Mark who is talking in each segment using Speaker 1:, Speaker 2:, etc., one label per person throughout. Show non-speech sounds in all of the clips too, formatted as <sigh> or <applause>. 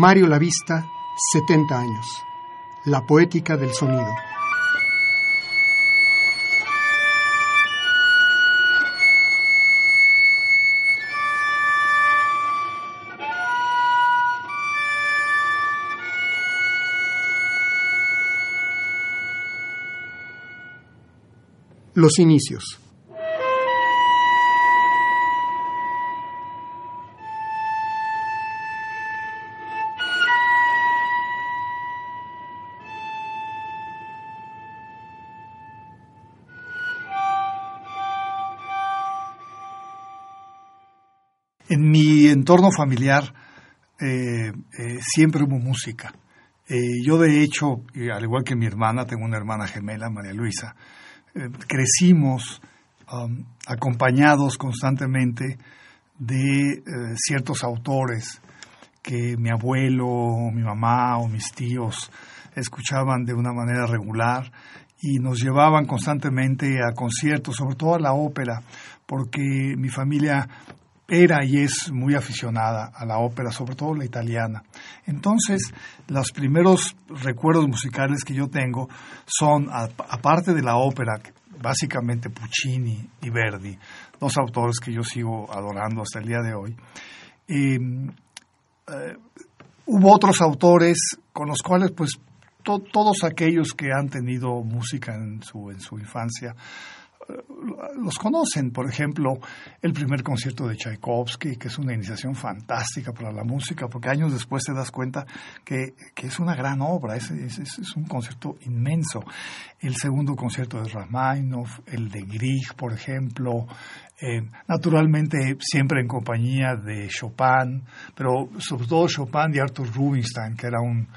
Speaker 1: Mario Lavista, 70 años. La poética del sonido. Los inicios.
Speaker 2: Entorno familiar eh, eh, siempre hubo música. Eh, yo de hecho, al igual que mi hermana, tengo una hermana gemela, María Luisa, crecimos um, acompañados constantemente de ciertos autores que mi abuelo, mi mamá o mis tíos escuchaban de una manera regular y nos llevaban constantemente a conciertos, sobre todo a la ópera, porque mi familia era y es muy aficionada a la ópera, sobre todo la italiana. Entonces, los primeros recuerdos musicales que yo tengo son, aparte de la ópera, básicamente Puccini y Verdi, dos autores que yo sigo adorando hasta el día de hoy. Em, eh, hubo otros autores con los cuales, pues, todos aquellos que han tenido música en su, en su infancia, los conocen. Por ejemplo, el primer concierto de Tchaikovsky, que es una iniciación fantástica para la música, porque años después te das cuenta que, es una gran obra, es, es, un concierto inmenso. El segundo concierto de Rachmaninoff, el de Grieg, por ejemplo, eh, naturalmente siempre en compañía de Chopin, pero sobre todo Chopin y Arthur Rubinstein, que era un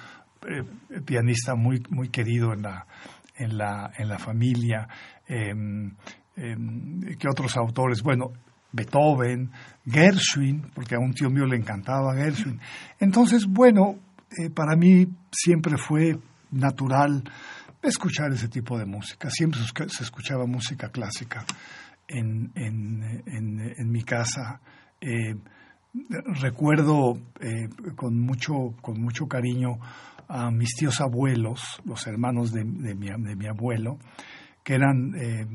Speaker 2: eh, pianista muy, muy querido en la, en la, en la familia. Em, em, que otros autores, bueno, Beethoven, Gershwin, porque a un tío mío le encantaba Gershwin. Entonces, bueno, eh, para mí siempre fue natural escuchar ese tipo de música. Siempre se escuchaba música clásica en, en, mi casa. Eh, recuerdo eh, con, mucho, con mucho cariño a mis tíos abuelos, los hermanos de, de mi abuelo, que eran eh,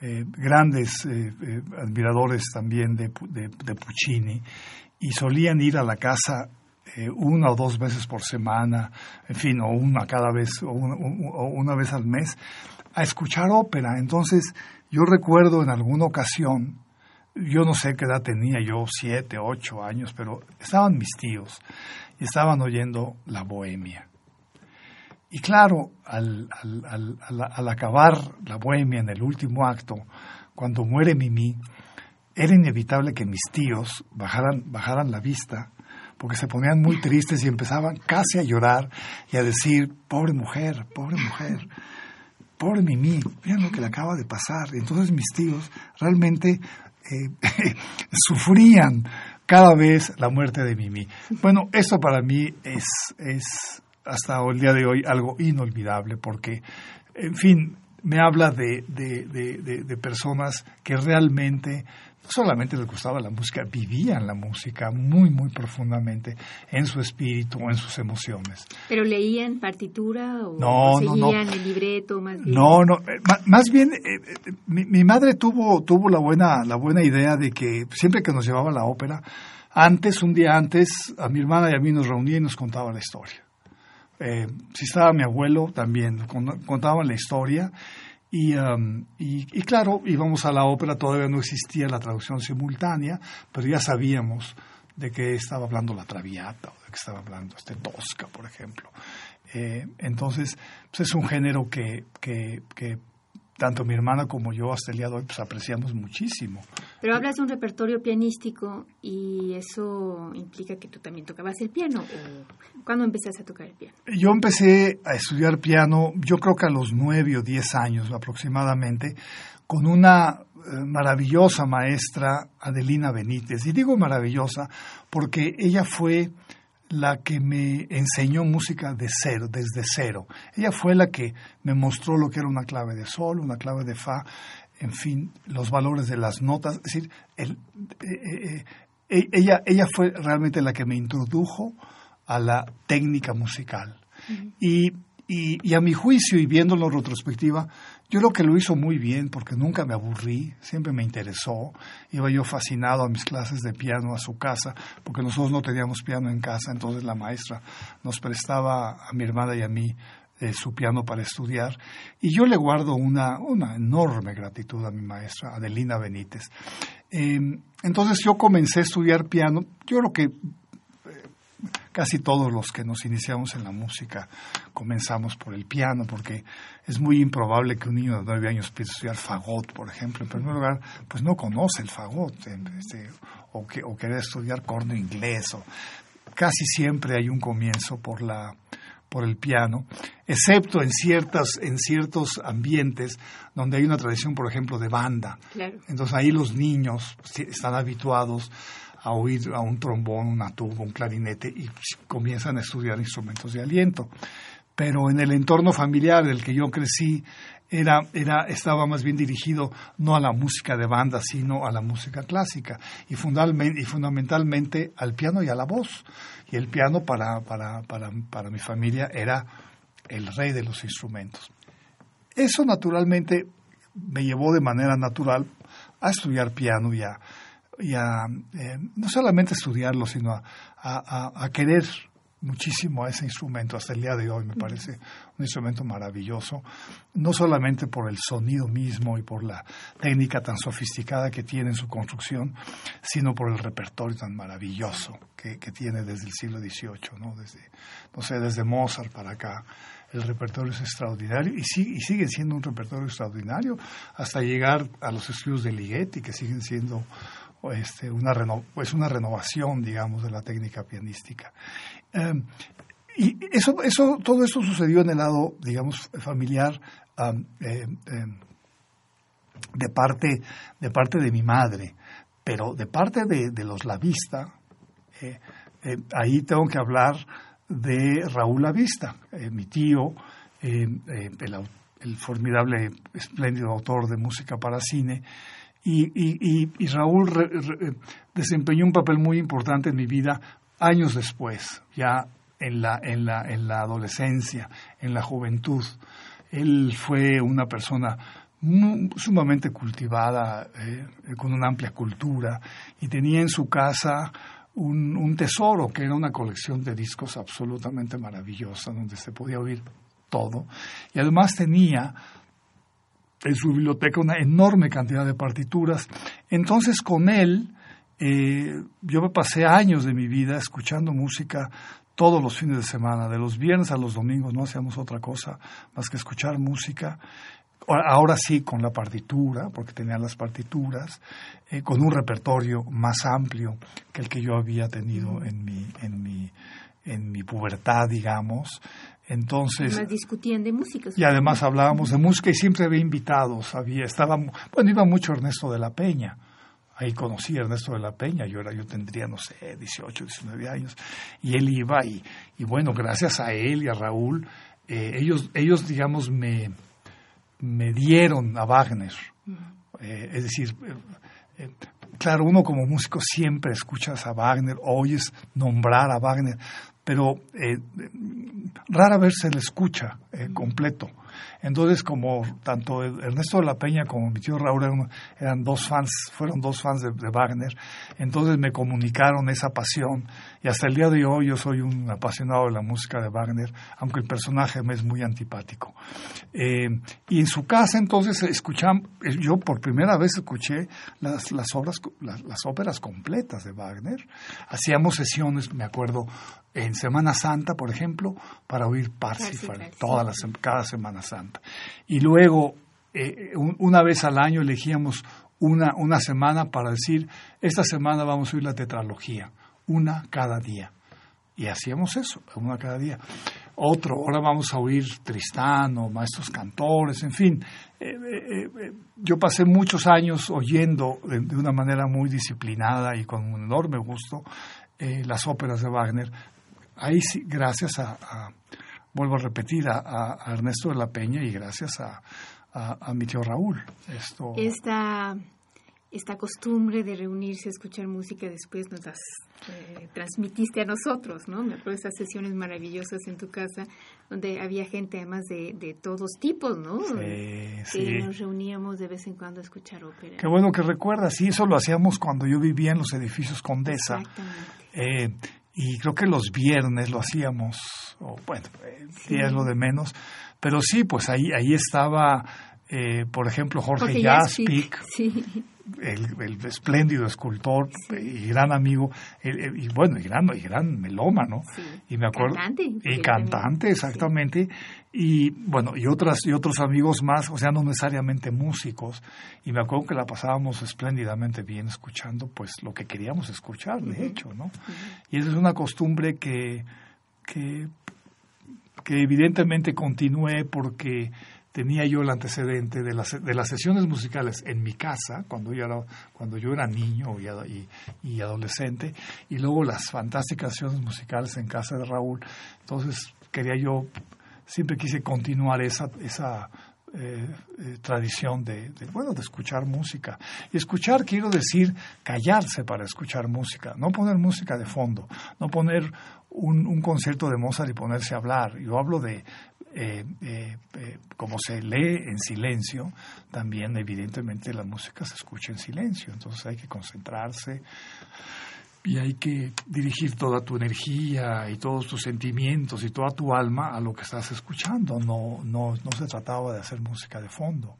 Speaker 2: eh, grandes eh, admiradores también de, de, Puccini y solían ir a la casa una o dos veces por semana, en fin, o una cada vez, o una, vez al mes, a escuchar ópera. Entonces, yo recuerdo en alguna ocasión, yo no sé qué edad tenía, yo siete, ocho años, pero estaban mis tíos y estaban oyendo la bohemia. Y claro, al, acabar la bohemia en el último acto, cuando muere Mimi, era inevitable que mis tíos bajaran, bajaran la vista, porque se ponían muy tristes y empezaban casi a llorar y a decir, pobre mujer, pobre mujer, pobre Mimi, miren lo que le acaba de pasar. Y entonces mis tíos realmente eh, <laughs> sufrían cada vez la muerte de Mimi. Bueno, eso para mí es, es hasta el día de hoy algo inolvidable porque, en fin, me habla de, de, personas que realmente no solamente les gustaba la música, vivían la música muy, muy profundamente en su espíritu, en sus emociones.
Speaker 3: ¿Pero leían partitura o,
Speaker 2: no,
Speaker 3: seguían el libreto más bien?
Speaker 2: No, no, eh, más bien eh, eh, mi, mi, madre tuvo, tuvo la, buena, la buena idea de que siempre que nos llevaba a la ópera, antes, un día antes, a mi hermana y a mí nos reunía y nos contaba la historia. Eh, si estaba mi abuelo también, contaban la historia. Um, y, y, claro, íbamos a la ópera, todavía no existía la traducción simultánea, pero ya sabíamos de qué estaba hablando la Traviata o de qué estaba hablando este Tosca, por ejemplo. Eh, entonces, pues es un género que, que, que tanto mi hermana como yo hasta el día de hoy pues apreciamos muchísimo.
Speaker 3: Pero hablas de un repertorio pianístico y eso implica que tú también tocabas el piano. ¿o ¿Cuándo empezaste a tocar el piano?
Speaker 2: Yo empecé a estudiar piano, yo creo que a los nueve o diez años aproximadamente, con una eh, maravillosa maestra, Adelina Benítez. Y digo maravillosa porque ella fue la que me enseñó música de cero, desde cero. Ella fue la que me mostró lo que era una clave de sol, una clave de fa, en fin, los valores de las notas. Es decir, el, eh, eh, eh, ella, ella fue realmente la que me introdujo a la técnica musical. y, y, a mi juicio, y viéndolo en retrospectiva, yo creo que lo hizo muy bien porque nunca me aburrí, siempre me interesó. Iba yo fascinado a mis clases de piano a su casa, porque nosotros no teníamos piano en casa, entonces la maestra nos prestaba a mi hermana y a mí eh, su piano para estudiar. Y yo le guardo una, una enorme gratitud a mi maestra, Adelina Benítez. Em, entonces yo comencé a estudiar piano, yo creo que casi todos los que nos iniciamos en la música comenzamos por el piano, porque es muy improbable que un niño de nueve años empiece a estudiar fagot, por ejemplo. En primer lugar, pues no conoce el fagot, este, o, que, o querer estudiar corno inglés. O, casi siempre hay un comienzo por la por el piano, excepto en ciertas en ciertos ambientes donde hay una tradición, por ejemplo, de banda. Entonces ahí los niños están habituados a oír a un trombón, una tuba, un clarinete y comienzan a estudiar instrumentos de aliento. Pero en el entorno familiar del que yo crecí, era, era, estaba más bien dirigido no a la música de banda, sino a la música clásica y, fundamentalmente, y fundamentalmente al piano y a la voz. Y el piano para, para, para, para mi familia era el rey de los instrumentos. Eso naturalmente me llevó de manera natural a estudiar piano y a, y a eh, no solamente estudiarlo, sino a, a, querer muchísimo a ese instrumento hasta el día de hoy. Me parece un instrumento maravilloso, no solamente por el sonido mismo y por la técnica tan sofisticada que tiene en su construcción, sino por el repertorio tan maravilloso que, que tiene desde el siglo XVIII, ¿no? Desde, no sé, desde Mozart para acá. El repertorio es extraordinario y, y sigue siendo un repertorio extraordinario hasta llegar a los estudios de Ligeti, que siguen siendo este, una, pues una renovación, digamos, de la técnica pianística. Em, y eso, eso, todo esto sucedió en el lado, digamos, familiar em, em, de, parte, de parte de mi madre, pero de parte de, los Lavista, eh, eh, ahí tengo que hablar de Raúl Lavista, eh, mi tío, el, el formidable, espléndido autor de música para cine, y, Raúl desempeñó un papel muy importante en mi vida años después, ya en la, en la, en la adolescencia, en la juventud. Él fue una persona sumamente cultivada, eh, con una amplia cultura, y tenía en su casa un, un, tesoro que era una colección de discos absolutamente maravillosa, donde se podía oír todo. Y además tenía en su biblioteca una enorme cantidad de partituras. Entonces con él eh, yo me pasé años de mi vida escuchando música todos los fines de semana, de los viernes a los domingos no hacíamos otra cosa más que escuchar música. Ahora sí, con la partitura, porque tenía las partituras, eh, con un repertorio más amplio que el que yo había tenido en mi, en mi, en mi pubertad, digamos. Entonces,
Speaker 3: además discutían de música.
Speaker 2: Y además hablábamos de música y siempre había invitados. Había, estaba, bueno, iba mucho Ernesto de la Peña. Ahí conocí a Ernesto de la Peña, yo, era, yo tendría, no sé, 18, 19 años, y él iba, y, y bueno, gracias a él y a Raúl, eh, ellos, ellos, digamos, me, me dieron a Wagner. Eh, es decir, eh, claro, uno como músico siempre escuchas a Wagner, oyes nombrar a Wagner, pero eh, rara vez se le escucha eh, completo. Entonces, como tanto Ernesto de la Peña como mi tío Raúl eran, dos fans, fueron dos fans de, Wagner, entonces me comunicaron esa pasión y hasta el día de hoy yo soy un apasionado de la música de Wagner, aunque el personaje me es muy antipático. Eh, y en su casa entonces escuchamos, yo por primera vez escuché las, las obras, las, las óperas completas de Wagner. Hacíamos sesiones, me acuerdo, en Semana Santa, por ejemplo, para oír Parsifal, todas las, cada Semana Santa. Y luego, eh, una vez al año elegíamos una, una semana para decir, esta semana vamos a oír la tetralogía, una cada día. Y hacíamos eso, una cada día. Otro, ahora vamos a oír Tristán o maestros cantores, en fin. Eh, eh, yo pasé muchos años oyendo de, una manera muy disciplinada y con un enorme gusto las óperas de Wagner, ahí sí, gracias a, vuelvo a repetir, a, Ernesto de la Peña y gracias a, a, mi tío Raúl.
Speaker 3: Esto... Esta esta costumbre de reunirse a escuchar música después nos las eh, transmitiste a nosotros, ¿no? Me acuerdo de esas sesiones maravillosas en tu casa donde había gente además de, de todos tipos, ¿no?
Speaker 2: Sí,
Speaker 3: que
Speaker 2: sí.
Speaker 3: nos reuníamos de vez en cuando a escuchar ópera.
Speaker 2: Qué bueno que recuerdas, sí, eso lo hacíamos cuando yo vivía en los edificios Condesa.
Speaker 3: Exactamente.
Speaker 2: Eh, y creo que los viernes lo hacíamos, o bueno, eh,
Speaker 3: Sí.
Speaker 2: es lo de menos, pero sí, pues ahí, ahí estaba, eh, por ejemplo, Jorge,
Speaker 3: Jorge
Speaker 2: Jaspic,
Speaker 3: Sí,
Speaker 2: el, el espléndido escultor y gran amigo, el- y bueno, y gran, y gran melómano,
Speaker 3: sí.
Speaker 2: y me acuerdo
Speaker 3: Cantante.
Speaker 2: y cantante exactamente y bueno y otras y otros amigos más o sea no necesariamente músicos y me acuerdo que la pasábamos espléndidamente bien escuchando pues lo que queríamos escuchar de hecho no y esa es una costumbre que que que evidentemente continué porque tenía yo el antecedente de las, de las sesiones musicales en mi casa cuando yo era cuando yo era niño y, ado- y- y adolescente y luego las fantásticas sesiones musicales en casa de Raúl. Entonces quería yo siempre quise continuar esa esa eh, eh, tradición de, de, bueno de escuchar música. Y escuchar quiero decir callarse para escuchar música no poner música de fondo no poner un, un concierto de Mozart y ponerse a hablar. Yo hablo de eh, eh, eh, como se lee en silencio, también evidentemente la música se escucha en silencio, entonces hay que concentrarse y hay que dirigir toda tu energía y todos tus sentimientos y toda tu alma a lo que estás escuchando, no, no, no se trataba de hacer música de fondo.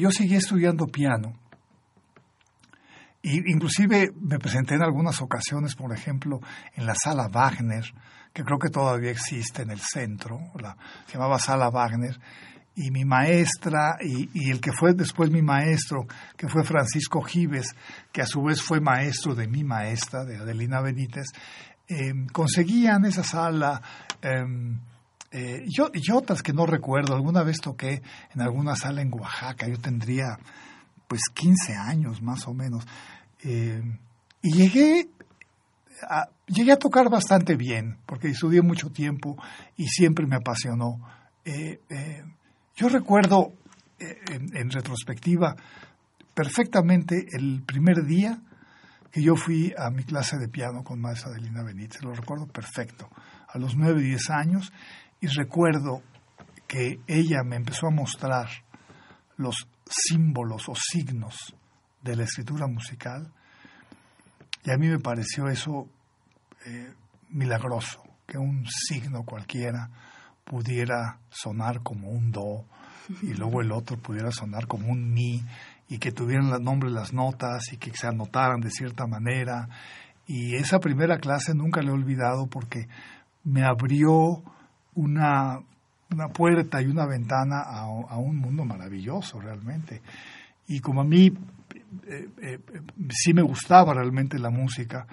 Speaker 2: Yo seguí estudiando piano. Y inclusive me presenté en algunas ocasiones, por ejemplo, en la sala Wagner, que creo que todavía existe en el centro, la, se llamaba Sala Wagner, y mi maestra y, el que fue después mi maestro, que fue Francisco Gives, que a su vez fue maestro de mi maestra, de Adelina Benítez, eh, conseguían esa sala. Em, eh, yo, otras que no recuerdo, alguna vez toqué en alguna sala en Oaxaca, yo tendría pues 15 años más o menos, eh, y llegué a, llegué a tocar bastante bien, porque estudié mucho tiempo y siempre me apasionó. Yo recuerdo eh, en, retrospectiva perfectamente el primer día que yo fui a mi clase de piano con maestra Adelina Benítez, lo recuerdo perfecto, a los 9, 10 años, y recuerdo que ella me empezó a mostrar los símbolos o signos de la escritura musical, y a mí me pareció eso eh, milagroso, que un signo cualquiera pudiera sonar como un do y luego el otro pudiera sonar como un mi y que tuvieran los nombres las notas y que se anotaran de cierta manera. Y esa primera clase nunca la he olvidado porque me abrió una, una puerta y una ventana a, a, un mundo maravilloso realmente. Y como a mí eh, eh, sí me gustaba realmente la música,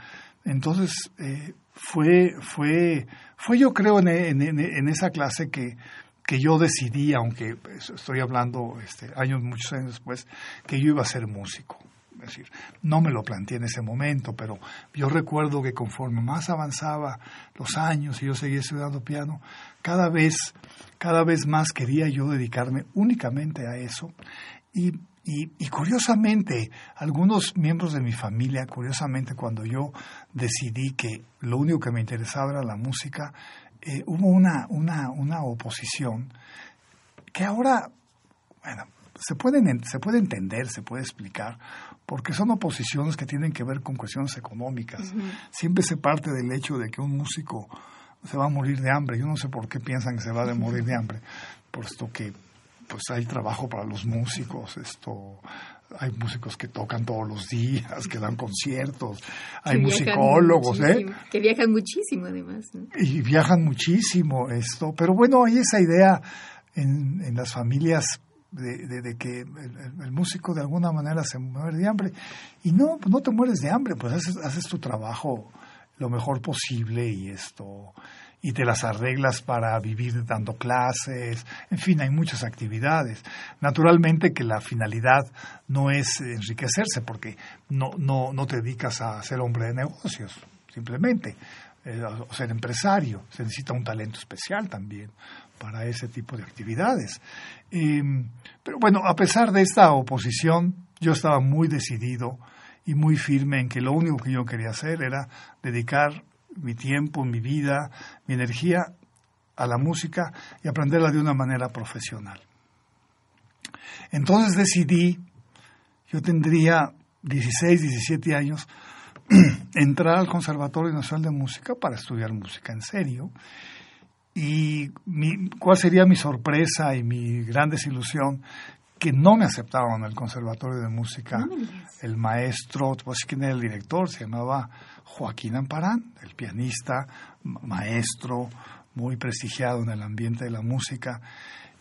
Speaker 2: entonces eh, fue, fue, fue yo creo en, en, esa clase que, que yo decidí, aunque estoy hablando este, años, muchos años después, que yo iba a ser músico. Es decir, no me lo planteé en ese momento, pero yo recuerdo que conforme más avanzaba los años y yo seguía estudiando piano, cada vez, cada vez más quería yo dedicarme únicamente a eso. Y y, curiosamente, algunos miembros de mi familia, curiosamente, cuando yo decidí que lo único que me interesaba era la música, eh, hubo una, una, una oposición que ahora, bueno, se, pueden, se puede entender, se puede explicar, porque son oposiciones que tienen que ver con cuestiones económicas. Siempre se parte del hecho de que un músico se va a morir de hambre. Yo no sé por qué piensan que se va a morir de hambre, puesto que pues hay trabajo para los músicos, esto hay músicos que tocan todos los días, que dan conciertos, hay musicólogos, ¿eh?
Speaker 3: Que viajan muchísimo además.
Speaker 2: Y viajan muchísimo esto, pero bueno, hay esa idea en, en las familias de, de, que el, músico de alguna manera se muere de hambre. Y no, no te mueres de hambre, pues haces, haces tu trabajo lo mejor posible y esto y te las arreglas para vivir dando clases, en fin, hay muchas actividades. Naturalmente que la finalidad no es enriquecerse, porque no, no, no te dedicas a ser hombre de negocios, simplemente. Eh, o ser empresario, se necesita un talento especial también para ese tipo de actividades. Em, pero bueno, a pesar de esta oposición, yo estaba muy decidido y muy firme en que lo único que yo quería hacer era dedicar mi tiempo, mi vida, mi energía a la música y aprenderla de una manera profesional. Entonces decidí, yo tendría 16, 17 años, <clears throat> entrar al Conservatorio Nacional de Música para estudiar música en serio. Y cuál sería mi sorpresa y mi gran desilusión que no me aceptaban en el Conservatorio de Música. el maestro, pues quién era el director, se llamaba Joaquín Amparán, el pianista, maestro, muy prestigiado en el ambiente de la música.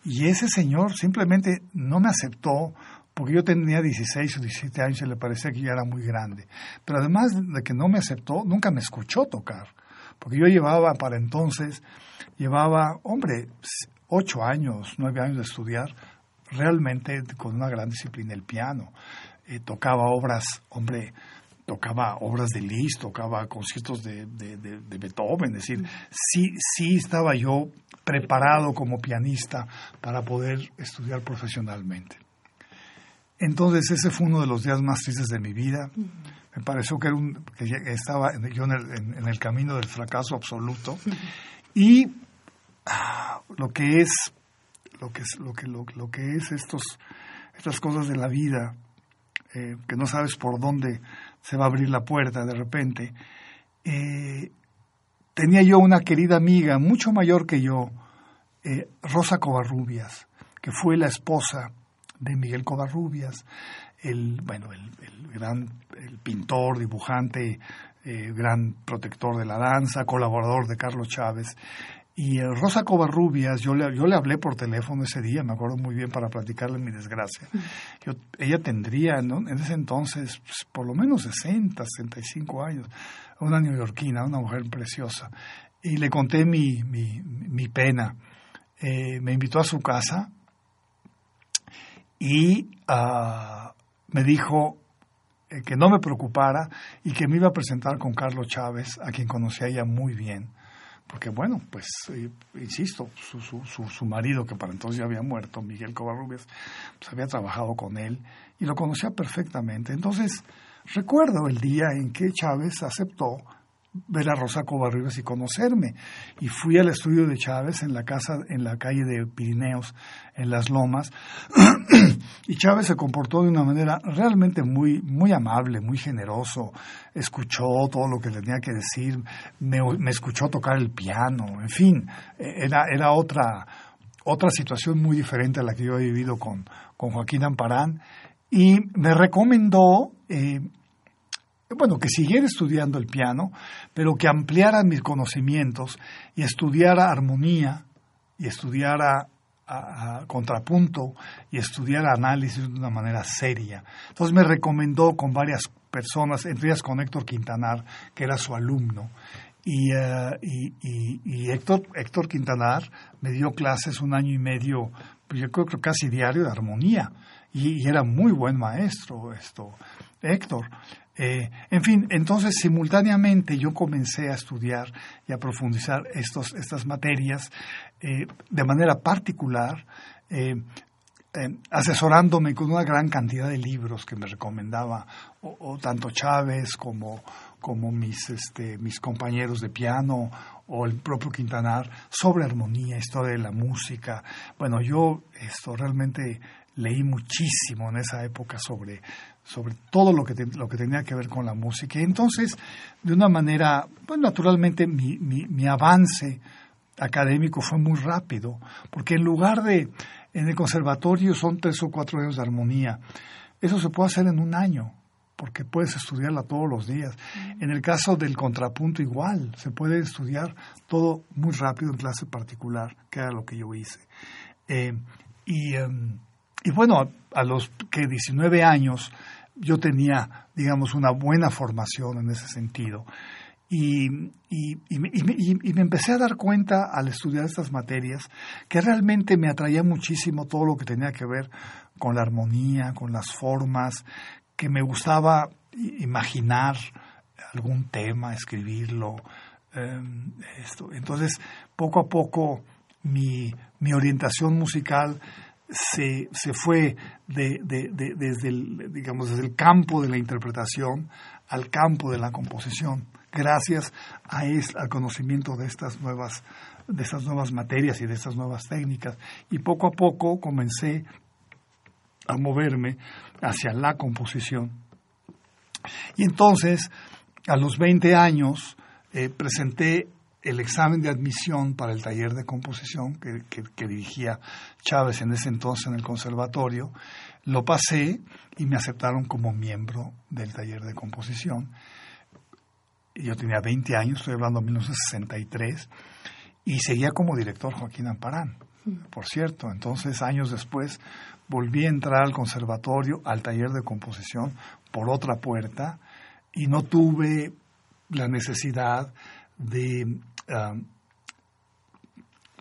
Speaker 2: Y ese señor simplemente no me aceptó porque yo tenía 16 o 17 años y le parecía que ya era muy grande. Pero además de que no me aceptó, nunca me escuchó tocar. Porque yo llevaba para entonces, llevaba, hombre, 8 años, 9 años de estudiar, realmente con una gran disciplina el piano. Eh, tocaba obras, hombre, tocaba obras de Liszt, tocaba conciertos de, de, de, Beethoven, es decir, sí, sí estaba yo preparado como pianista para poder estudiar profesionalmente. Entonces ese fue uno de los días más tristes de mi vida. Me pareció que, era un, que estaba yo en el, en, el, camino del fracaso absoluto. <laughs> Y ah, lo que es lo que es lo que lo, lo que es estos estas cosas de la vida eh, que no sabes por dónde se va a abrir la puerta de repente. Eh, tenía yo una querida amiga, mucho mayor que yo, eh, Rosa Covarrubias, que fue la esposa de Miguel Covarrubias, el, bueno, el, gran el pintor, dibujante, gran protector de la danza, colaborador de Carlos Chávez. Y eh, Rosa Covarrubias, yo le, yo le hablé por teléfono ese día, me acuerdo muy bien, para platicarle mi desgracia. Yo, ella tendría en ese entonces pues, por lo menos 60, 65 años, una neoyorquina, una mujer preciosa. Y le conté mi, mi, mi pena. Eh, me invitó a su casa y uh, me dijo eh, que no me preocupara y que me iba a presentar con Carlos Chávez, a quien conocía ella muy bien. Porque bueno, pues, eh, insisto, su, su, su, marido, que para entonces ya había muerto, Miguel Covarrubias, pues había trabajado con él y lo conocía perfectamente. Entonces, recuerdo el día en que Chávez aceptó ver a Rosa Covarrubias y conocerme. Y fui al estudio de Chávez en la casa, en la calle de Pirineos, en Las Lomas, <clears throat> y Chávez se comportó de una manera realmente muy, muy amable, muy generoso, escuchó todo lo que tenía que decir, me, escuchó tocar el piano, en fin, era, era otra, otra situación muy diferente a la que yo he vivido con, con Joaquín Amparán, y me recomendó eh, bueno, que siguiera estudiando el piano, pero que ampliara mis conocimientos y estudiara armonía y estudiara contrapunto y estudiara análisis de una manera seria. Entonces me recomendó con varias personas, entre ellas con Héctor Quintanar, que era su alumno. Y, eh, Héctor, Héctor Quintanar me dio clases un año y medio, pues yo creo que casi diario de armonía. Y, y, era muy buen maestro esto, Héctor. Eh, en fin, entonces simultáneamente yo comencé a estudiar y a profundizar estos, estas materias eh, de manera particular, eh, asesorándome con una gran cantidad de libros que me recomendaba o, tanto Chávez como, como mis, este, mis compañeros de piano o el propio Quintanar sobre armonía, historia de la música. Bueno, yo esto realmente leí muchísimo en esa época sobre, sobre todo lo que, lo que tenía que ver con la música. Y entonces, de una manera, pues naturalmente mi, mi, mi, avance académico fue muy rápido, porque en lugar de, en el conservatorio son tres o cuatro años de armonía, eso se puede hacer en un año, porque puedes estudiarla todos los días. En el caso del contrapunto igual, se puede estudiar todo muy rápido en clase particular, que era lo que yo hice. Eh, y, em, y bueno, a los que 19 años yo tenía, digamos, una buena formación en ese sentido. Y, y, y, me empecé a dar cuenta al estudiar estas materias que realmente me atraía muchísimo todo lo que tenía que ver con la armonía, con las formas, que me gustaba imaginar algún tema, escribirlo. Em, esto. Entonces, poco a poco mi, mi orientación musical se, se fue de, de, desde, el, digamos, desde el campo de la interpretación al campo de la composición, gracias a al conocimiento de estas nuevas de estas nuevas materias y de estas nuevas técnicas. Y poco a poco comencé a moverme hacia la composición. Y entonces, a los 20 años, eh, presenté el examen de admisión para el taller de composición que, dirigía Chávez en ese entonces en el conservatorio, lo pasé y me aceptaron como miembro del taller de composición. Yo tenía 20 años, estoy hablando de 1963, y seguía como director Joaquín Amparán, por cierto. Entonces, años después, volví a entrar al conservatorio, al taller de composición, por otra puerta, y no tuve la necesidad de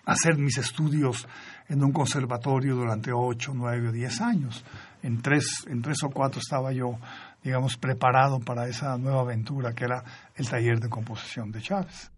Speaker 2: hacer mis estudios en un conservatorio durante ocho, nueve o diez años. En tres, en tres o cuatro estaba yo, digamos, preparado para esa nueva aventura que era el taller de composición de Chávez.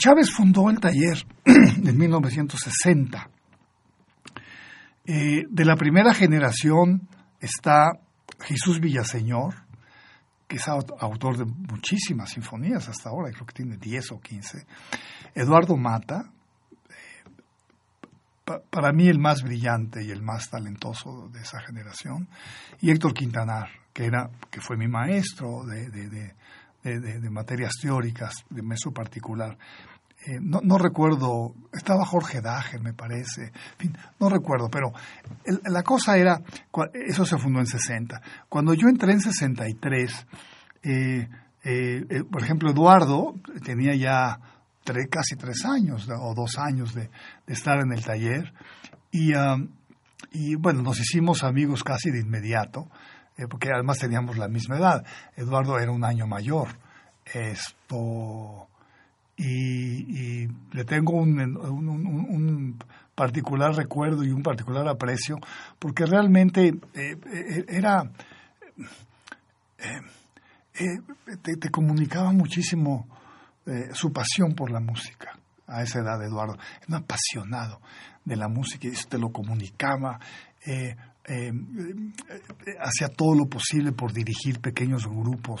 Speaker 2: Chávez fundó el taller <clears throat> en 1960. Eh, de la primera generación está Jesús Villaseñor, que es autor de muchísimas sinfonías hasta ahora, creo que tiene 10 o 15. Eduardo Mata, eh, para mí el más brillante y el más talentoso de esa generación, y Héctor Quintanar, que, era, que fue mi maestro de, de materias teóricas, de meso particular. Eh, no, no, recuerdo, estaba Jorge Dager, me parece, fin, no recuerdo, pero la cosa era, eso se fundó en 60. Cuando yo entré en 63, eh, Eh, eh, por ejemplo, Eduardo tenía ya tres, casi tres años o dos años de, estar en el taller y, um, y, bueno, nos hicimos amigos casi de inmediato, eh, porque además teníamos la misma edad. Eduardo era un año mayor. Esto, y, le tengo un, un, particular recuerdo y un particular aprecio, porque realmente era eh, te, comunicaba muchísimo eh, su pasión por la música a esa edad, Eduardo. Era un apasionado de la música y eso te lo comunicaba. Eh, hacía todo lo posible por dirigir pequeños grupos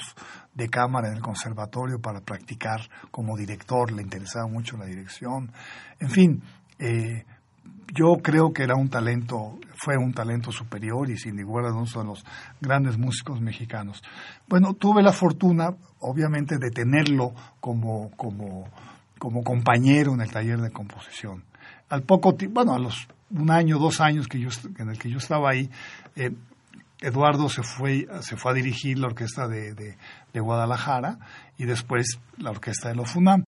Speaker 2: de cámara en el conservatorio para practicar como director, le interesaba mucho la dirección. En fin, yo creo que era un talento, fue un talento superior y sin igual uno de los grandes músicos mexicanos. Bueno, tuve la fortuna, obviamente, de tenerlo como, como, como compañero en el taller de composición. Al poco bueno, a los un año, dos años que yo, en el que yo estaba ahí, eh, Eduardo se fue, se fue a dirigir la orquesta de, de, de Guadalajara y después la orquesta de los FUNAM.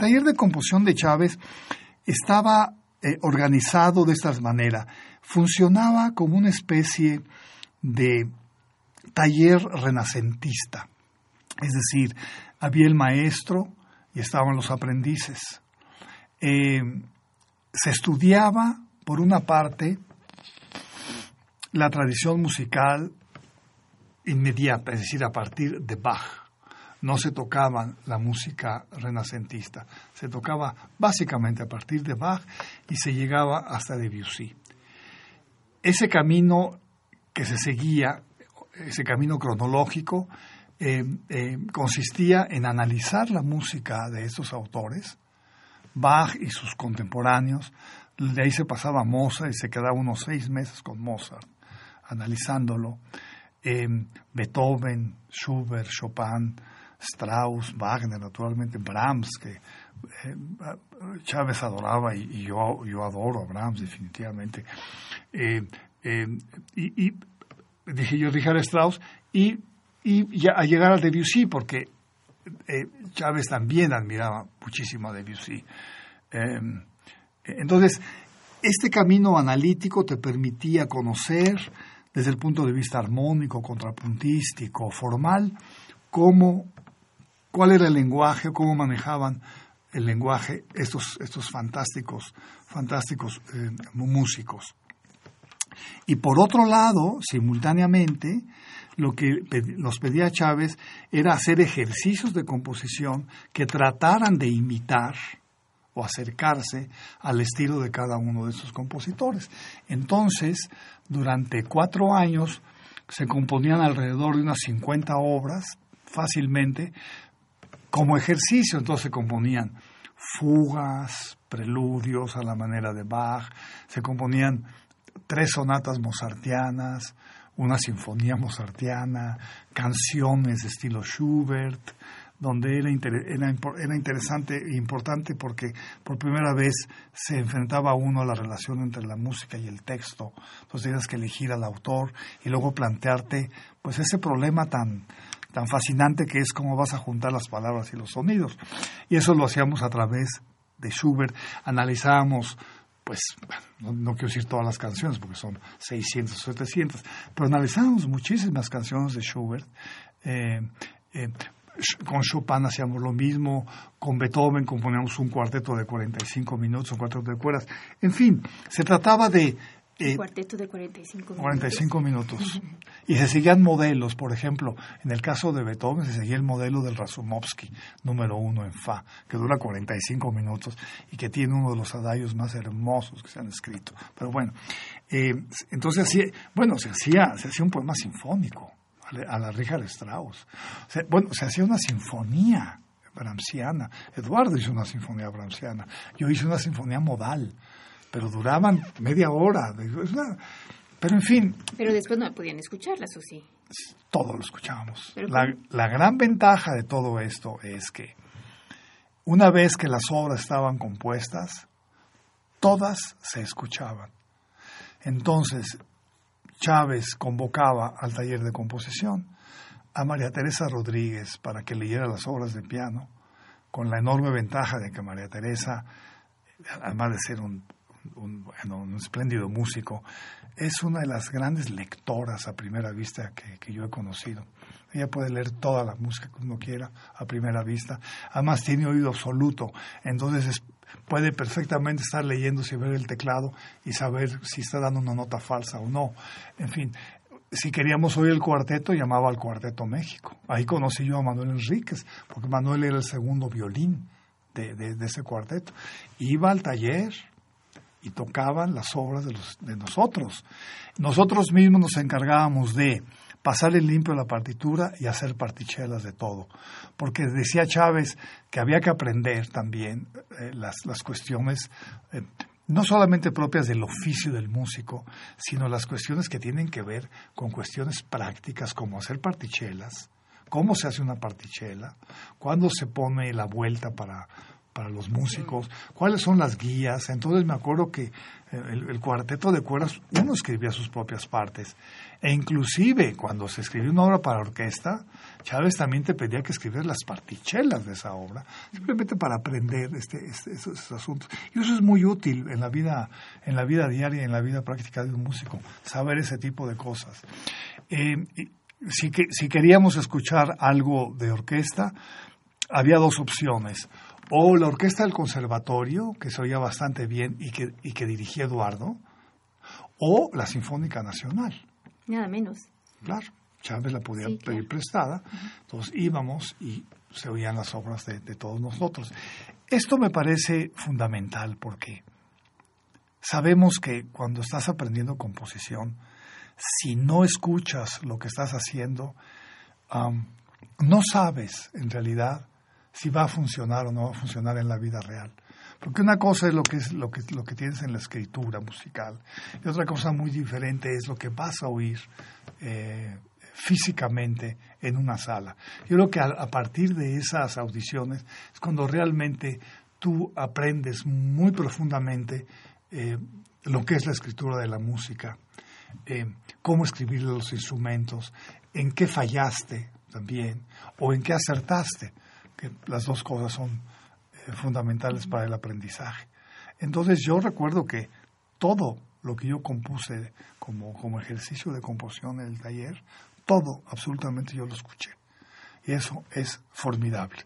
Speaker 2: Taller de composición de Chávez estaba eh, organizado de esta manera. Funcionaba como una especie de taller renacentista. Es decir, había el maestro y estaban los aprendices. Eh, se estudiaba, por una parte, la tradición musical inmediata, es decir, a partir de Bach. No se tocaba la música renacentista, se tocaba básicamente a partir de Bach y se llegaba hasta Debussy. Ese camino que se seguía, ese camino cronológico, eh, eh, consistía en analizar la música de estos autores, Bach y sus contemporáneos, de ahí se pasaba a Mozart y se quedaba unos seis meses con Mozart, analizándolo. Eh, Beethoven, Schubert, Chopin, Strauss, Wagner, naturalmente Brahms, que eh, Chávez adoraba y, yo, yo adoro a Brahms definitivamente. Eh, y, dije yo dije a Strauss y, y a llegar a Debussy porque Chávez también admiraba muchísimo a Debussy. entonces, este camino analítico te permitía conocer desde el punto de vista armónico, contrapuntístico, formal, cómo, cuál era el lenguaje, cómo manejaban el lenguaje estos, estos fantásticos, fantásticos eh, músicos. Y por otro lado, simultáneamente, lo que nos pedía Chávez era hacer ejercicios de composición que trataran de imitar o acercarse al estilo de cada uno de esos compositores. Entonces, durante cuatro años se componían alrededor de unas 50 obras fácilmente como ejercicio. Entonces se componían fugas, preludios a la manera de Bach, se componían tres sonatas mozartianas, una sinfonía mozartiana, canciones de estilo Schubert, donde era, era, interesante e importante porque por primera vez se enfrentaba uno a la relación entre la música y el texto. Entonces tenías que elegir al autor y luego plantearte pues ese problema tan, tan fascinante que es cómo vas a juntar las palabras y los sonidos. Y eso lo hacíamos a través de Schubert. Analizábamos pues no, quiero decir todas las canciones porque son 600 o 700, pero analizábamos muchísimas canciones de Schubert. Eh, eh, con Chopin hacíamos lo mismo, con Beethoven componíamos un cuarteto de 45 minutos, un cuarteto de cuerdas. En fin, se trataba de...
Speaker 3: Eh, cuarteto de 45 minutos.
Speaker 2: 45 minutos. Y se seguían modelos, por ejemplo, en el caso de Beethoven se seguía el modelo del Razumovsky, número uno en Fa, que dura 45 minutos y que tiene uno de los adayos más hermosos que se han escrito. Pero bueno, eh, entonces, bueno, se hacía, se hacía un poema sinfónico a la Richard Strauss. bueno, se hacía una sinfonía brahmsiana. Eduardo hizo una sinfonía brahmsiana. Yo hice una sinfonía modal, pero duraban media hora. Pero en fin.
Speaker 3: Pero después no podían escucharlas, ¿o sí?
Speaker 2: Todo lo escuchábamos. La, la gran ventaja de todo esto es que una vez que las obras estaban compuestas, todas se escuchaban. Entonces, Chávez convocaba al taller de composición a María Teresa Rodríguez para que leyera las obras de piano, con la enorme ventaja de que María Teresa, además de ser un, un, espléndido músico, es una de las grandes lectoras a primera vista que, que, yo he conocido. Ella puede leer toda la música que uno quiera a primera vista. Además tiene oído absoluto, entonces es, puede perfectamente estar leyendo y ver el teclado y saber si está dando una nota falsa o no. En fin, si queríamos oír el cuarteto, llamaba al Cuarteto México. Ahí conocí yo a Manuel Enríquez, porque Manuel era el segundo violín de, de, ese cuarteto. Iba al taller y tocaban las obras de, nosotros. Nosotros mismos nos encargábamos de pasar el limpio la partitura y hacer partichelas de todo. Porque decía Chávez que había que aprender también eh, las, las, cuestiones, eh, no solamente propias del oficio del músico, sino las cuestiones que tienen que ver con cuestiones prácticas como hacer partichelas, cómo se hace una partichela, cuándo se pone la vuelta para para los músicos, cuáles son las guías. Entonces me acuerdo que el, el, cuarteto de cuerdas, uno escribía sus propias partes. E inclusive cuando se escribió una obra para orquesta, Chávez también te pedía que escribieras las partichelas de esa obra, simplemente para aprender este, este, esos, asuntos. Y eso es muy útil en la vida, en la vida diaria, en la vida práctica de un músico, saber ese tipo de cosas. Eh, si, que, si queríamos escuchar algo de orquesta, había dos opciones. O la orquesta del conservatorio, que se oía bastante bien y que, y que dirigía Eduardo, o la Sinfónica Nacional.
Speaker 3: Nada menos.
Speaker 2: Claro. Chávez la podía pedir prestada, entonces íbamos y se oían las obras de, todos nosotros. Esto me parece fundamental porque sabemos que cuando estás aprendiendo composición, si no escuchas lo que estás haciendo, no sabes en realidad si va a funcionar o no va a funcionar en la vida real. Porque una cosa es lo que es lo que lo que tienes en la escritura musical y otra cosa muy diferente es lo que vas a oír eh, físicamente en una sala. Yo creo que a, partir de esas audiciones es cuando realmente tú aprendes muy profundamente eh, lo que es la escritura de la música, eh, cómo escribir los instrumentos, en qué fallaste también o en qué acertaste, las dos cosas son eh, fundamentales para el aprendizaje. Entonces yo recuerdo que todo lo que yo compuse como, como ejercicio de composición en el taller todo, absolutamente yo lo escuché. Y eso es formidable.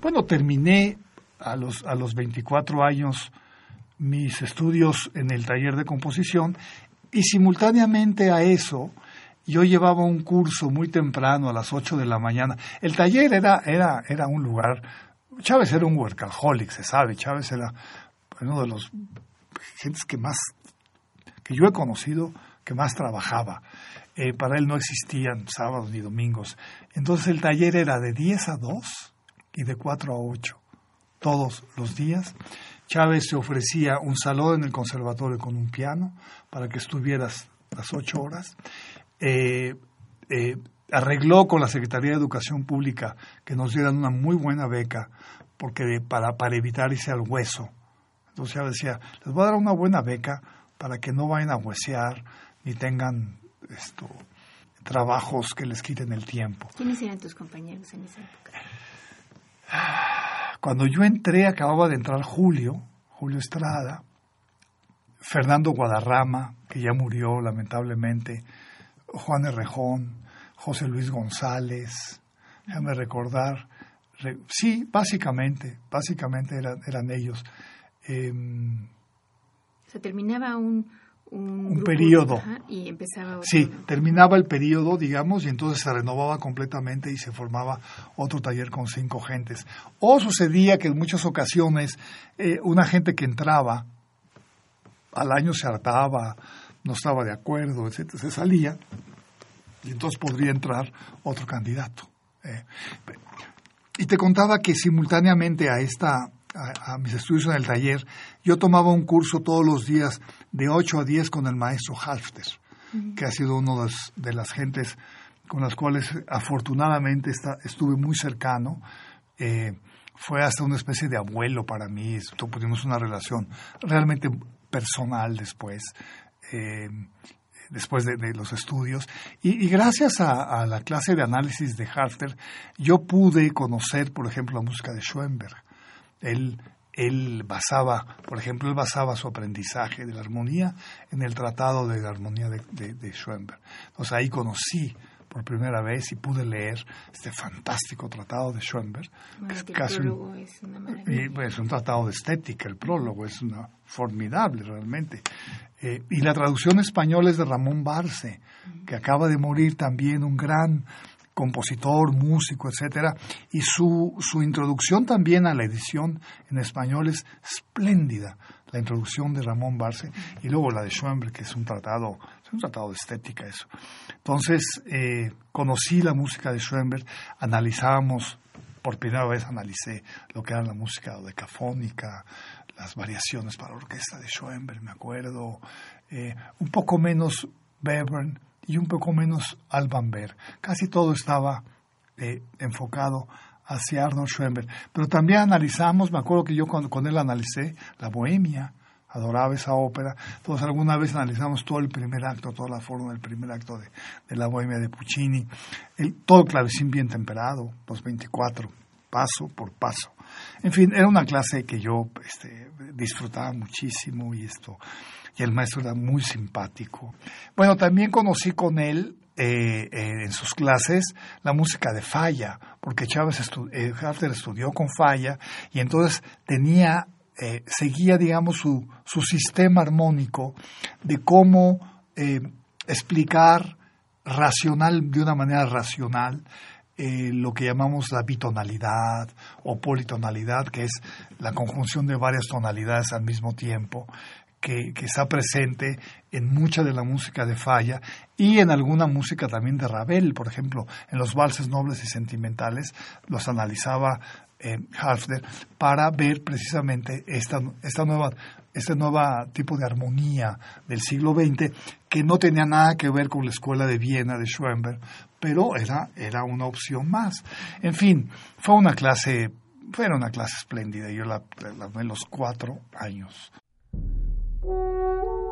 Speaker 2: Bueno, terminé a los, a los 24 años mis estudios en el taller de composición y simultáneamente a eso yo llevaba un curso muy temprano a las 8 de la mañana. El taller era, era, era un lugar, Chávez era un workaholic, se sabe, Chávez era uno de los gentes que más, que yo he conocido, que más trabajaba. Eh, para él no existían sábados ni domingos. Entonces el taller era de 10 a 2 y de 4 a 8, todos los días. Chávez te ofrecía un salón en el conservatorio con un piano para que estuvieras las 8 horas. Eh, eh, arregló con la Secretaría de Educación Pública que nos dieran una muy buena beca porque para, para evitar irse al hueso. Entonces ya decía, les voy a dar una buena beca para que no vayan a huesear ni tengan esto, trabajos que les quiten el tiempo.
Speaker 3: ¿Quiénes eran tus compañeros en esa época?
Speaker 2: Cuando yo entré, acababa de entrar Julio, Julio Estrada, Fernando Guadarrama, que ya murió lamentablemente, Juan Herrejón, José Luis González, déjame recordar, sí, básicamente, básicamente eran, ellos.
Speaker 3: Em, Se terminaba un,
Speaker 2: un, periodo.
Speaker 3: y empezaba
Speaker 2: Sí, terminaba el periodo, digamos, y entonces se renovaba completamente y se formaba otro taller con cinco gentes. O sucedía que en muchas ocasiones eh, una gente que entraba al año se hartaba, no estaba de acuerdo, etcétera, se salía y entonces podría entrar otro candidato. Eh. Y te contaba que simultáneamente a esta a, mis estudios en el taller, yo tomaba un curso todos los días de 8 a 10 con el maestro Halfter, que ha sido uno de, las gentes con las cuales afortunadamente está, estuve muy cercano. Eh, fue hasta una especie de abuelo para mí, tuvimos una relación realmente personal después. Eh, después de, los estudios. Y, gracias a, la clase de análisis de Halfter, yo pude conocer, por ejemplo, la música de Schoenberg. Él, él basaba, por ejemplo, él basaba su aprendizaje de la armonía en el Tratado de la Armonía de, de, Schoenberg. Entonces ahí conocí por primera vez y pude leer este fantástico tratado de Schoenberg.
Speaker 3: que es casi un, es,
Speaker 2: y, pues, un tratado de estética, el prólogo es una, formidable realmente. Eh, y la traducción española es de Ramón Barce, que acaba de morir también, un gran compositor, músico, etcétera, y su, su introducción también a la edición en español es espléndida, la introducción de Ramón Barce, y luego la de Schoenberg, que es un tratado, es un tratado de estética eso. Entonces, eh, conocí la música de Schoenberg, analizábamos, por primera vez analicé lo que era la música decafónica, las variaciones para orquesta de Schoenberg, me acuerdo, eh, un poco menos Webern, y un poco menos Alban Berg. Casi todo estaba eh, enfocado hacia Arnold Schoenberg. Pero también analizamos, me acuerdo que yo con, con, él analicé La Bohemia, adoraba esa ópera. Entonces alguna vez analizamos todo el primer acto, toda la forma del primer acto de, de La Bohemia de Puccini, el, todo el clavecín bien temperado, los 24, paso por paso. En fin, era una clase que yo este, disfrutaba muchísimo y esto y el maestro era muy simpático. Bueno, también conocí con él eh, eh, en sus clases la música de Falla, porque Chávez eh, estudió con Falla y entonces tenía, seguía, digamos, su, su sistema armónico de cómo explicar racional, de una manera racional, lo que llamamos la bitonalidad o politonalidad, que es la conjunción de varias tonalidades al mismo tiempo, que, está presente en mucha de la música de Falla y en alguna música también de Ravel, por ejemplo, en los valses nobles y sentimentales, los analizaba eh, para ver precisamente esta, esta nueva este nuevo tipo de armonía del siglo XX que no tenía nada que ver con la escuela de Viena de Schoenberg, pero era, era una opción más. En fin, fue una clase, fue una clase espléndida, yo la, la, la los cuatro años. Thank you.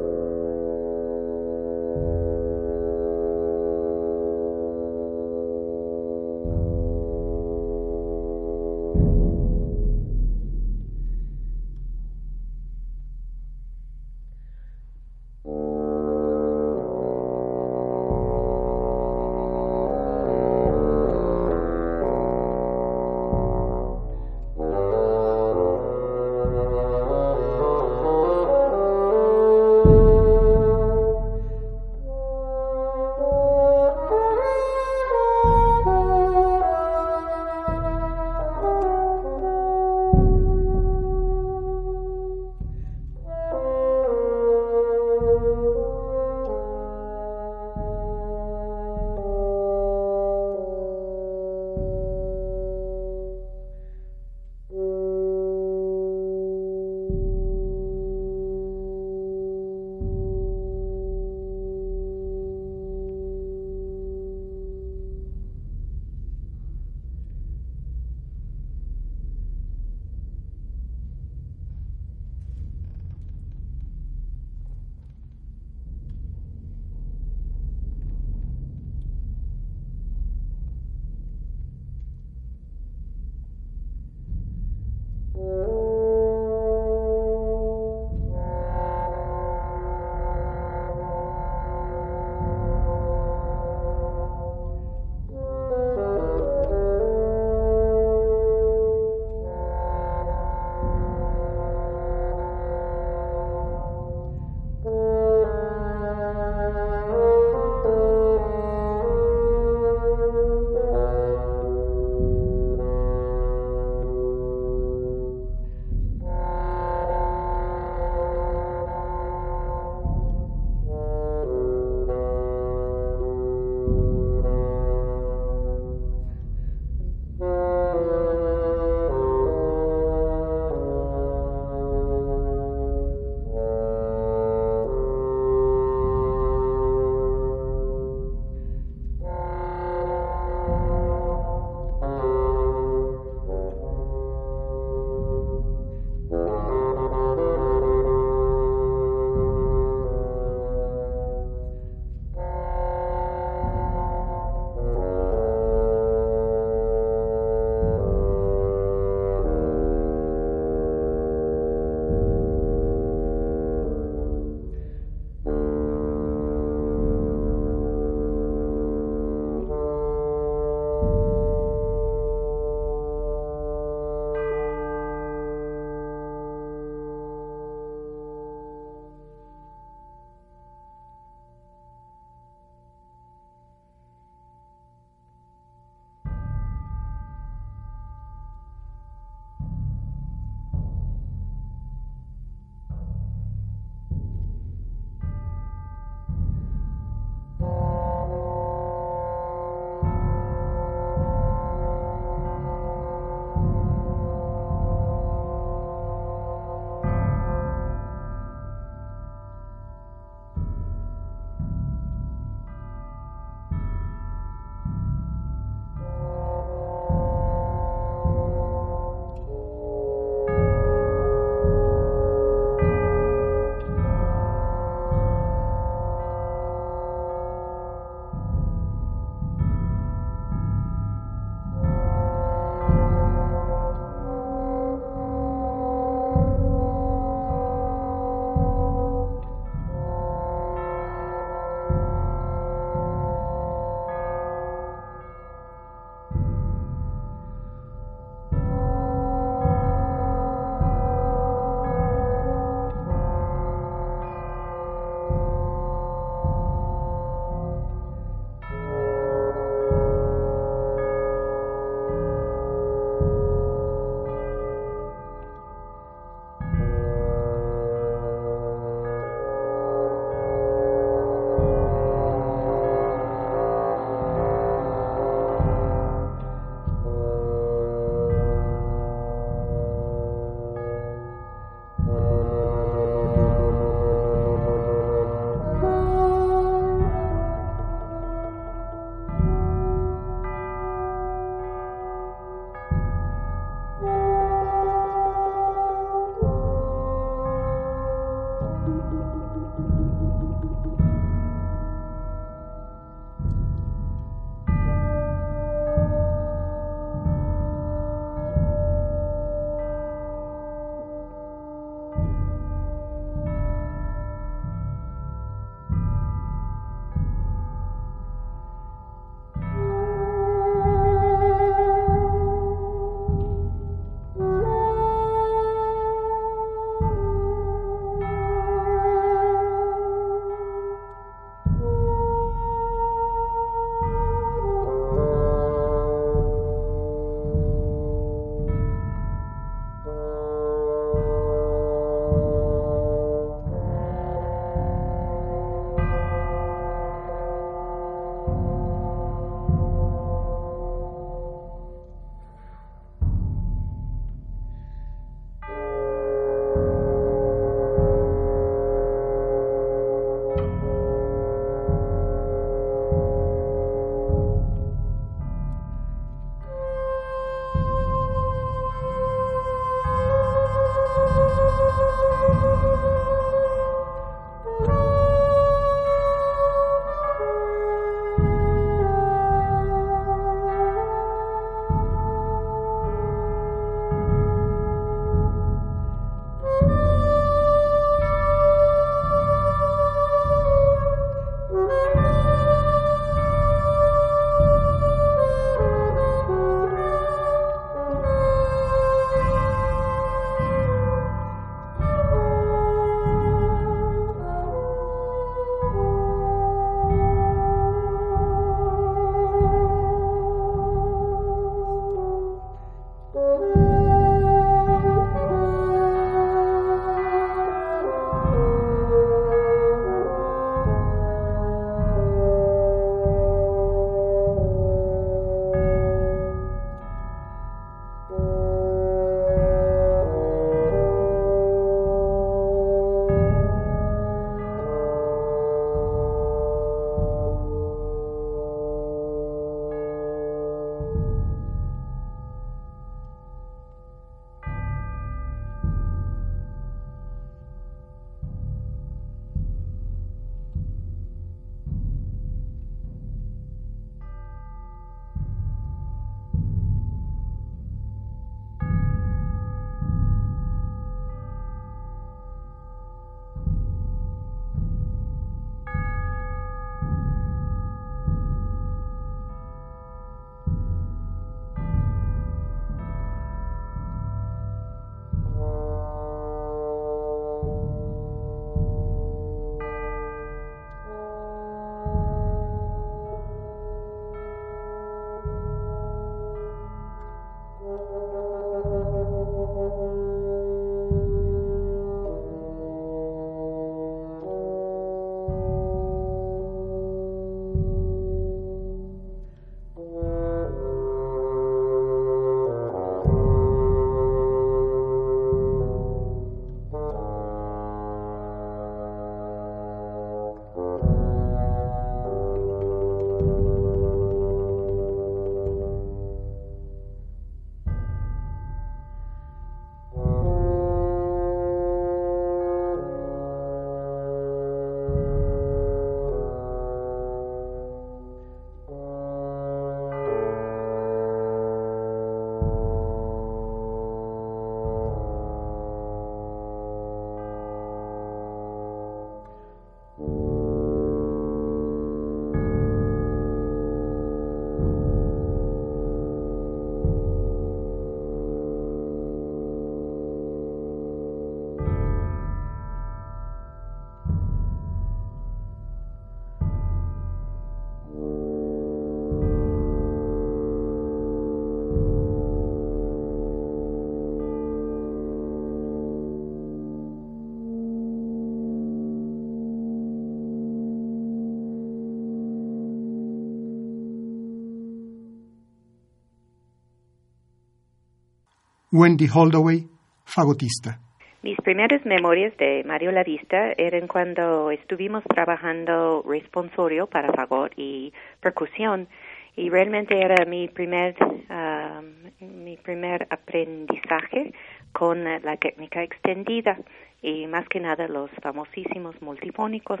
Speaker 1: Wendy Holdaway, fagotista.
Speaker 4: Mis primeras memorias de Mario La Vista eran cuando estuvimos trabajando responsorio para fagot y percusión y realmente era mi primer um, mi primer aprendizaje con la técnica extendida y más que nada los famosísimos multifónicos.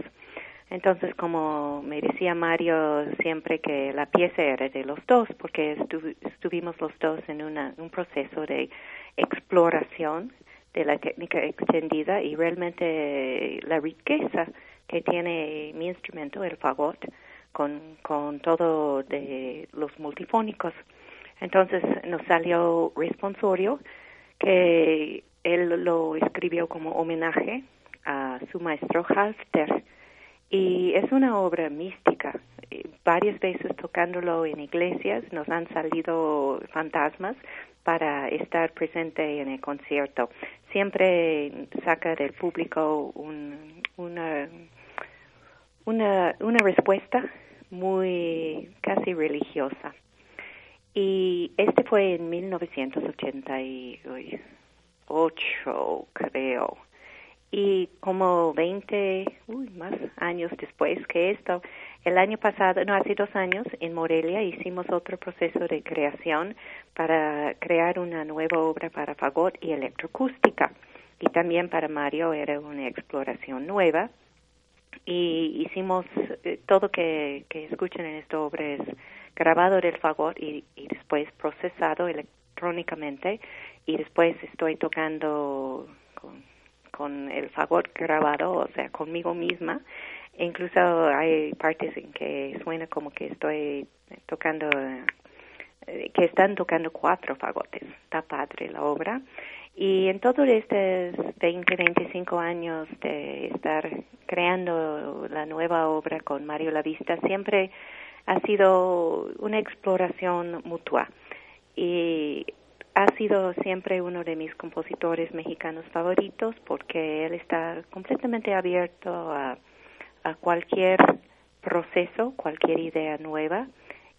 Speaker 4: Entonces, como me decía Mario siempre que la pieza era de los dos, porque estuvimos los dos en un proceso de exploración de la técnica extendida y realmente la riqueza que tiene mi instrumento, el fagot, con, con todo de los multifónicos. Entonces nos salió responsorio que él lo escribió como homenaje a su maestro Halfter y es una obra mística. Varias veces tocándolo en iglesias nos han salido fantasmas para estar presente en el concierto. Siempre saca del público una, una, una respuesta muy casi religiosa. Y este fue en 1988, creo. Y como 20, uy, más años después que esto, el año pasado, no, hace dos años, en Morelia hicimos otro proceso de creación para crear una nueva obra para fagot y electroacústica. Y también para Mario era una exploración nueva. Y hicimos eh, todo que, que escuchan en esta obra es grabado del fagot y, después procesado electrónicamente. Y después estoy tocando con el fagot grabado, o sea, conmigo misma. Incluso hay partes en que suena como que estoy tocando, eh, que están tocando cuatro fagotes. Está padre la obra. Y en todos estos 20, 25 años de estar creando la nueva obra con Mario La Vista, siempre ha sido una exploración mutua. Y ha sido siempre uno de mis compositores mexicanos favoritos porque él está completamente abierto a, cualquier proceso, cualquier idea nueva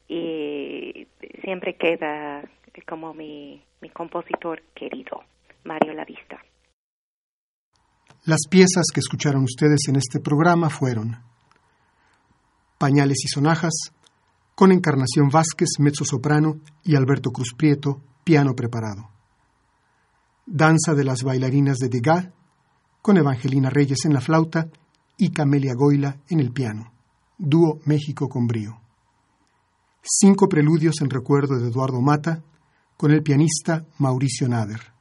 Speaker 4: y siempre queda como mi, compositor querido, Mario Lavista.
Speaker 1: Las piezas que escucharon ustedes en este programa fueron Pañales y Sonajas, con Encarnación Vázquez, mezzo soprano, y Alberto Cruz Prieto, piano preparado. Danza de las bailarinas de Degas, con Evangelina Reyes en la flauta y Camelia Goila en el piano. Dúo México con brío. Cinco preludios en recuerdo de Eduardo Mata, con el pianista Mauricio Nader.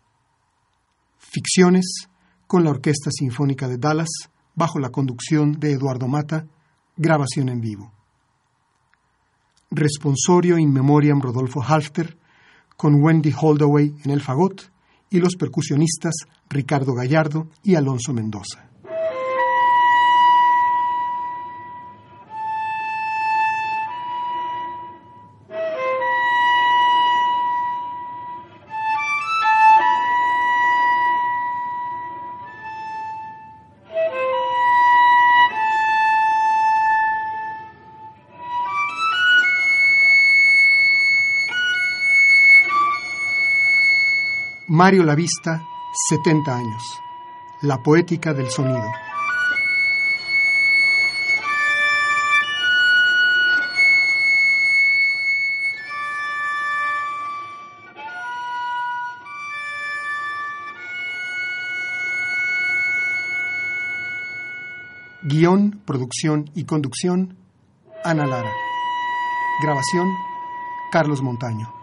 Speaker 1: Ficciones, con la Orquesta Sinfónica de Dallas, bajo la conducción de Eduardo Mata, grabación en vivo. Responsorio in memoriam Rodolfo Halfter, con Wendy Holdaway en el fagot y los percusionistas Ricardo Gallardo y Alonso Mendoza. Mario Lavista, 70 años. La poética del sonido. Guión, producción y conducción, Ana Lara. Grabación, Carlos Montaño.